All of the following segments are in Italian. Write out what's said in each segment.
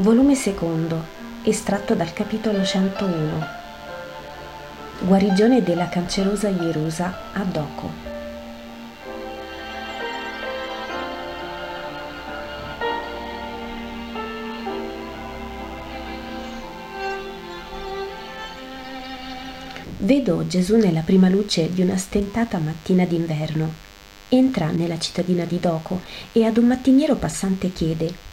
Volume secondo, estratto dal capitolo 101. Guarigione della cancerosa Ierusa a Doco. Vedo Gesù nella prima luce di una stentata mattina d'inverno. Entra nella cittadina di Doco e ad un mattiniero passante chiede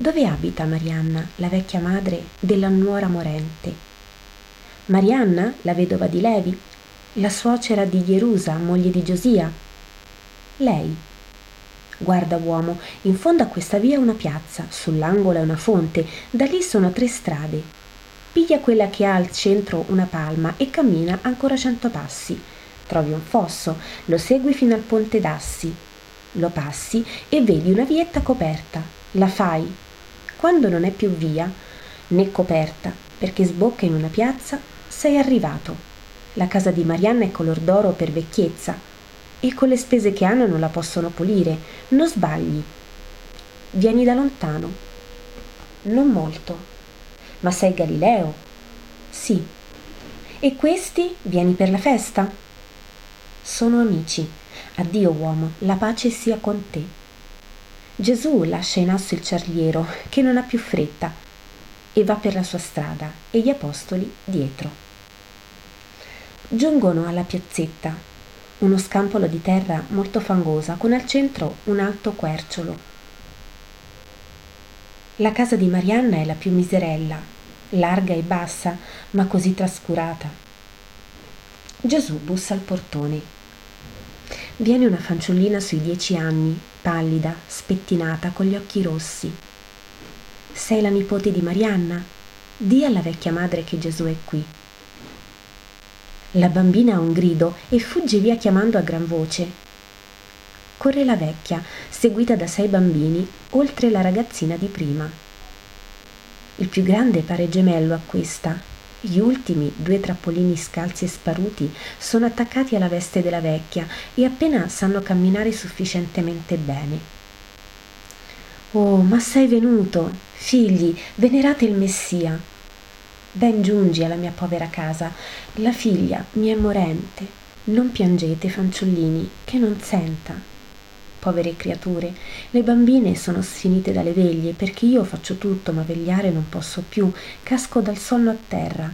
dove abita Marianna, la vecchia madre della nuora morente? Marianna, la vedova di Levi, la suocera di Jerusa, moglie di Giosia? Lei. Guarda uomo, in fondo a questa via è una piazza, sull'angolo è una fonte, da lì sono tre strade. Piglia quella che ha al centro una palma e cammina ancora cento passi. Trovi un fosso, lo segui fino al ponte d'Assi. Lo passi e vedi una vietta coperta. La fai, quando non è più via né coperta perché sbocca in una piazza, sei arrivato. La casa di Marianna è color d'oro per vecchiezza e con le spese che hanno non la possono pulire. Non sbagli. Vieni da lontano. Non molto. Ma sei Galileo? Sì. E questi vieni per la festa? Sono amici. Addio uomo, la pace sia con te. Gesù lascia in asso il ciarliero che non ha più fretta e va per la sua strada e gli apostoli dietro. Giungono alla piazzetta, uno scampolo di terra molto fangosa con al centro un alto querciolo. La casa di Marianna è la più miserella, larga e bassa, ma così trascurata. Gesù bussa al portone. Viene una fanciullina sui dieci anni, pallida, spettinata, con gli occhi rossi. Sei la nipote di Marianna? Dì alla vecchia madre che Gesù è qui. La bambina ha un grido e fugge via chiamando a gran voce. Corre la vecchia, seguita da sei bambini, oltre la ragazzina di prima. Il più grande pare gemello a questa, gli ultimi due trappolini scalzi e sparuti sono attaccati alla veste della vecchia e appena sanno camminare sufficientemente bene. Oh, ma sei venuto, figli, venerate il Messia. Ben giungi alla mia povera casa, la figlia mi è morente. Non piangete, fanciullini, che non senta povere creature. Le bambine sono sfinite dalle veglie perché io faccio tutto ma vegliare non posso più, casco dal sonno a terra.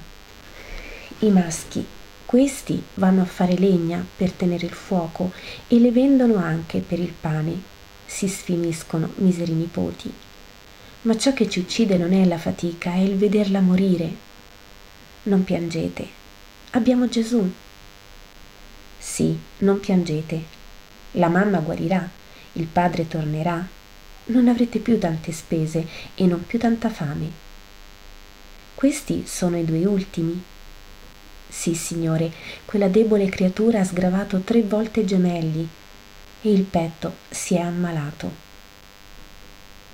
I maschi, questi vanno a fare legna per tenere il fuoco e le vendono anche per il pane. Si sfiniscono, miseri nipoti. Ma ciò che ci uccide non è la fatica, è il vederla morire. Non piangete. Abbiamo Gesù. Sì, non piangete, la mamma guarirà, il padre tornerà, non avrete più tante spese e non più tanta fame. Questi sono i due ultimi. Sì, signore, quella debole creatura ha sgravato tre volte gemelli e il petto si è ammalato.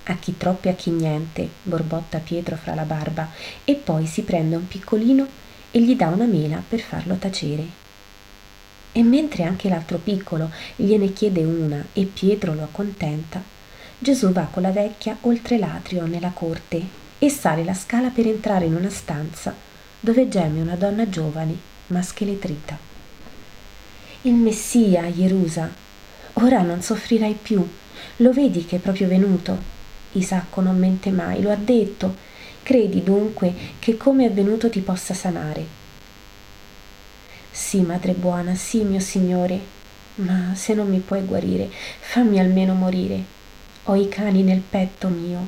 A chi troppo e a chi niente, borbotta Pietro fra la barba, e poi si prende un piccolino e gli dà una mela per farlo tacere. E mentre anche l'altro piccolo gliene chiede una e Pietro lo accontenta, Gesù va con la vecchia oltre l'atrio nella corte e sale la scala per entrare in una stanza dove geme una donna giovane ma scheletrita. Il Messia, Jerusa, ora non soffrirai più, lo vedi che è proprio venuto. Isacco non mente mai, lo ha detto. Credi dunque che come è venuto ti possa sanare sì, madre buona, sì, mio Signore, ma se non mi puoi guarire, fammi almeno morire. Ho i cani nel petto mio.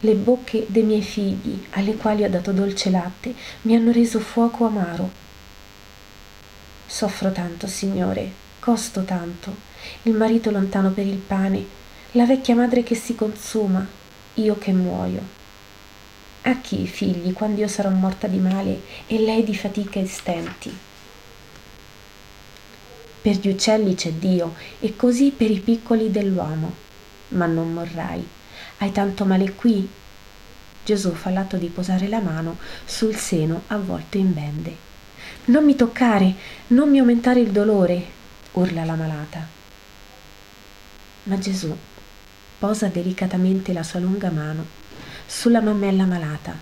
Le bocche dei miei figli, alle quali ho dato dolce latte, mi hanno reso fuoco amaro. Soffro tanto, Signore, costo tanto. Il marito lontano per il pane, la vecchia madre che si consuma, io che muoio. A chi, figli, quando io sarò morta di male e lei di fatica e stenti? Per gli uccelli c'è Dio e così per i piccoli dell'uomo. Ma non morrai. Hai tanto male qui? Gesù fa l'atto di posare la mano sul seno avvolto in bende. Non mi toccare, non mi aumentare il dolore, urla la malata. Ma Gesù posa delicatamente la sua lunga mano sulla mammella malata.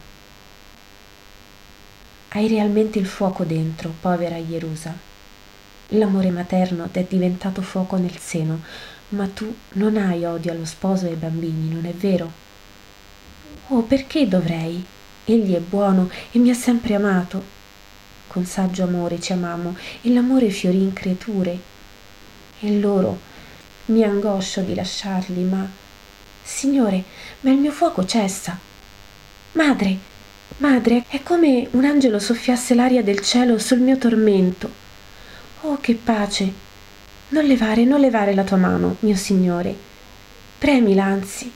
Hai realmente il fuoco dentro, povera Jerusa. L'amore materno ti è diventato fuoco nel seno, ma tu non hai odio allo sposo e ai bambini, non è vero? Oh, perché dovrei? Egli è buono e mi ha sempre amato. Con saggio amore ci amamo e l'amore fiorì in creature. E loro mi angoscio di lasciarli, ma Signore, ma il mio fuoco cessa. Madre, madre, è come un angelo soffiasse l'aria del cielo sul mio tormento. Oh, che pace! Non levare, non levare la tua mano, mio Signore. Premila anzi.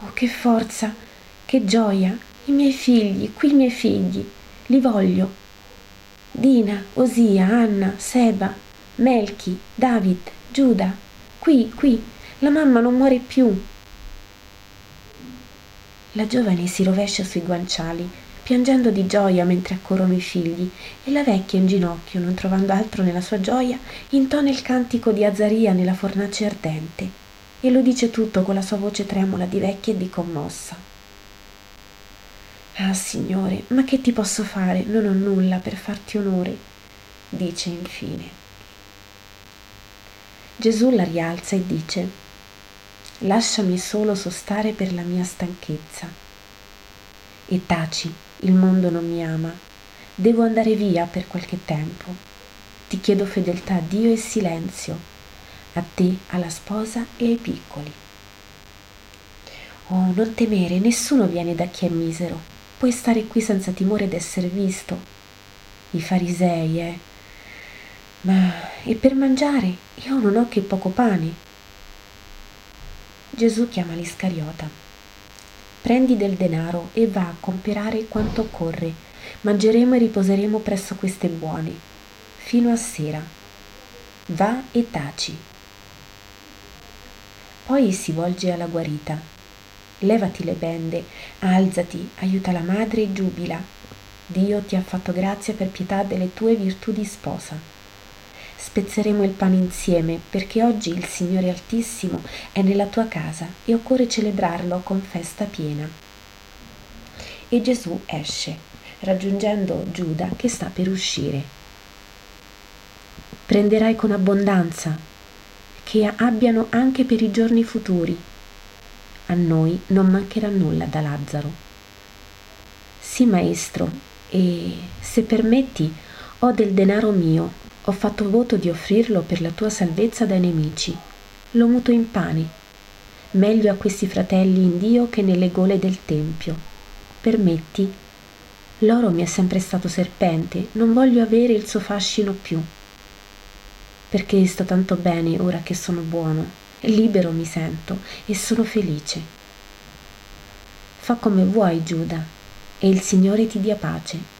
Oh, che forza, che gioia. I miei figli, qui i miei figli, li voglio. Dina, Osia, Anna, Seba, Melchi, David, Giuda, qui, qui, la mamma non muore più. La giovane si rovescia sui guanciali piangendo di gioia mentre accorrono i figli, e la vecchia in ginocchio, non trovando altro nella sua gioia, intona il cantico di Azaria nella fornace ardente, e lo dice tutto con la sua voce tremula di vecchia e di commossa. Ah, Signore, ma che ti posso fare? Non ho nulla per farti onore, dice infine. Gesù la rialza e dice, lasciami solo sostare per la mia stanchezza. E taci, il mondo non mi ama. Devo andare via per qualche tempo. Ti chiedo fedeltà a Dio e silenzio, a te, alla sposa e ai piccoli. Oh, non temere, nessuno viene da chi è misero. Puoi stare qui senza timore d'essere visto. I farisei, eh. Ma e per mangiare? Io non ho che poco pane. Gesù chiama l'Iscariota. Prendi del denaro e va a comperare quanto occorre. Mangeremo e riposeremo presso queste buone, fino a sera. Va e taci. Poi si volge alla guarita. Levati le bende, alzati, aiuta la madre e giubila. Dio ti ha fatto grazia per pietà delle tue virtù di sposa spezzeremo il pane insieme perché oggi il Signore Altissimo è nella tua casa e occorre celebrarlo con festa piena. E Gesù esce, raggiungendo Giuda che sta per uscire. Prenderai con abbondanza, che abbiano anche per i giorni futuri. A noi non mancherà nulla da Lazzaro. Sì, maestro, e se permetti, ho del denaro mio ho fatto voto di offrirlo per la tua salvezza dai nemici. Lo muto in pani. Meglio a questi fratelli in Dio che nelle gole del Tempio. Permetti? L'oro mi è sempre stato serpente, non voglio avere il suo fascino più. Perché sto tanto bene ora che sono buono, libero mi sento e sono felice. Fa come vuoi, Giuda, e il Signore ti dia pace.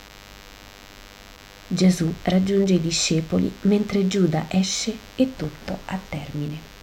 Gesù raggiunge i discepoli mentre Giuda esce e tutto a termine.